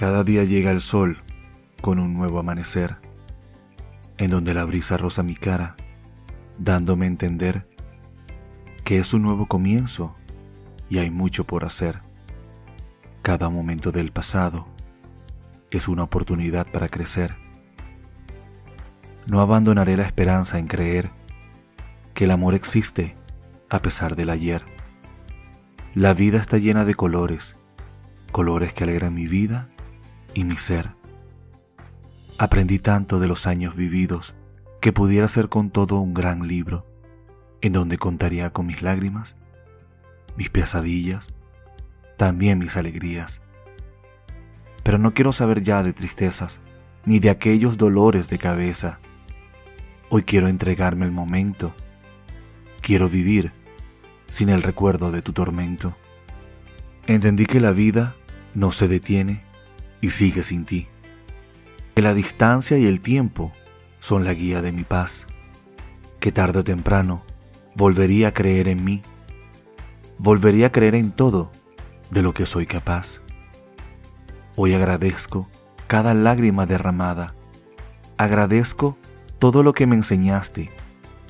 Cada día llega el sol con un nuevo amanecer, en donde la brisa roza mi cara, dándome a entender que es un nuevo comienzo y hay mucho por hacer. Cada momento del pasado es una oportunidad para crecer. No abandonaré la esperanza en creer que el amor existe a pesar del ayer. La vida está llena de colores, colores que alegran mi vida y mi ser. Aprendí tanto de los años vividos que pudiera ser con todo un gran libro, en donde contaría con mis lágrimas, mis pesadillas, también mis alegrías. Pero no quiero saber ya de tristezas, ni de aquellos dolores de cabeza. Hoy quiero entregarme el momento. Quiero vivir sin el recuerdo de tu tormento. Entendí que la vida no se detiene y sigue sin ti. Que la distancia y el tiempo son la guía de mi paz. Que tarde o temprano volvería a creer en mí. Volvería a creer en todo de lo que soy capaz. Hoy agradezco cada lágrima derramada. Agradezco todo lo que me enseñaste,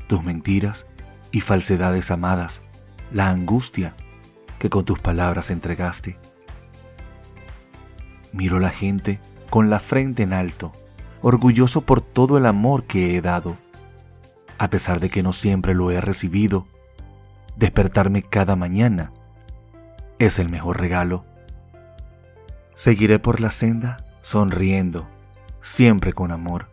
tus mentiras y falsedades amadas, la angustia que con tus palabras entregaste. Miro la gente con la frente en alto, orgulloso por todo el amor que he dado. A pesar de que no siempre lo he recibido, despertarme cada mañana es el mejor regalo. Seguiré por la senda sonriendo, siempre con amor,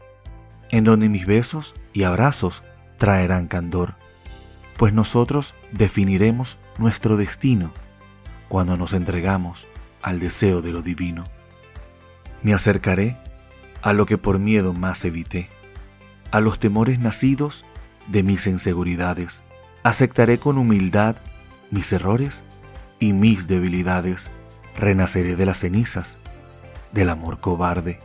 en donde mis besos y abrazos traerán candor, pues nosotros definiremos nuestro destino cuando nos entregamos al deseo de lo divino. Me acercaré a lo que por miedo más evité, a los temores nacidos de mis inseguridades. Aceptaré con humildad mis errores y mis debilidades. Renaceré de las cenizas del amor cobarde.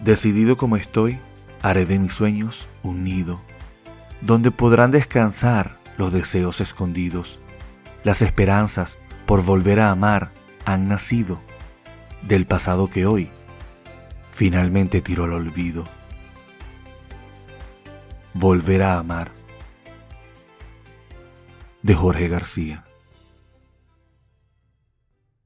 Decidido como estoy, haré de mis sueños un nido, donde podrán descansar los deseos escondidos. Las esperanzas por volver a amar han nacido del pasado que hoy finalmente tiró al olvido. Volver a amar de Jorge García.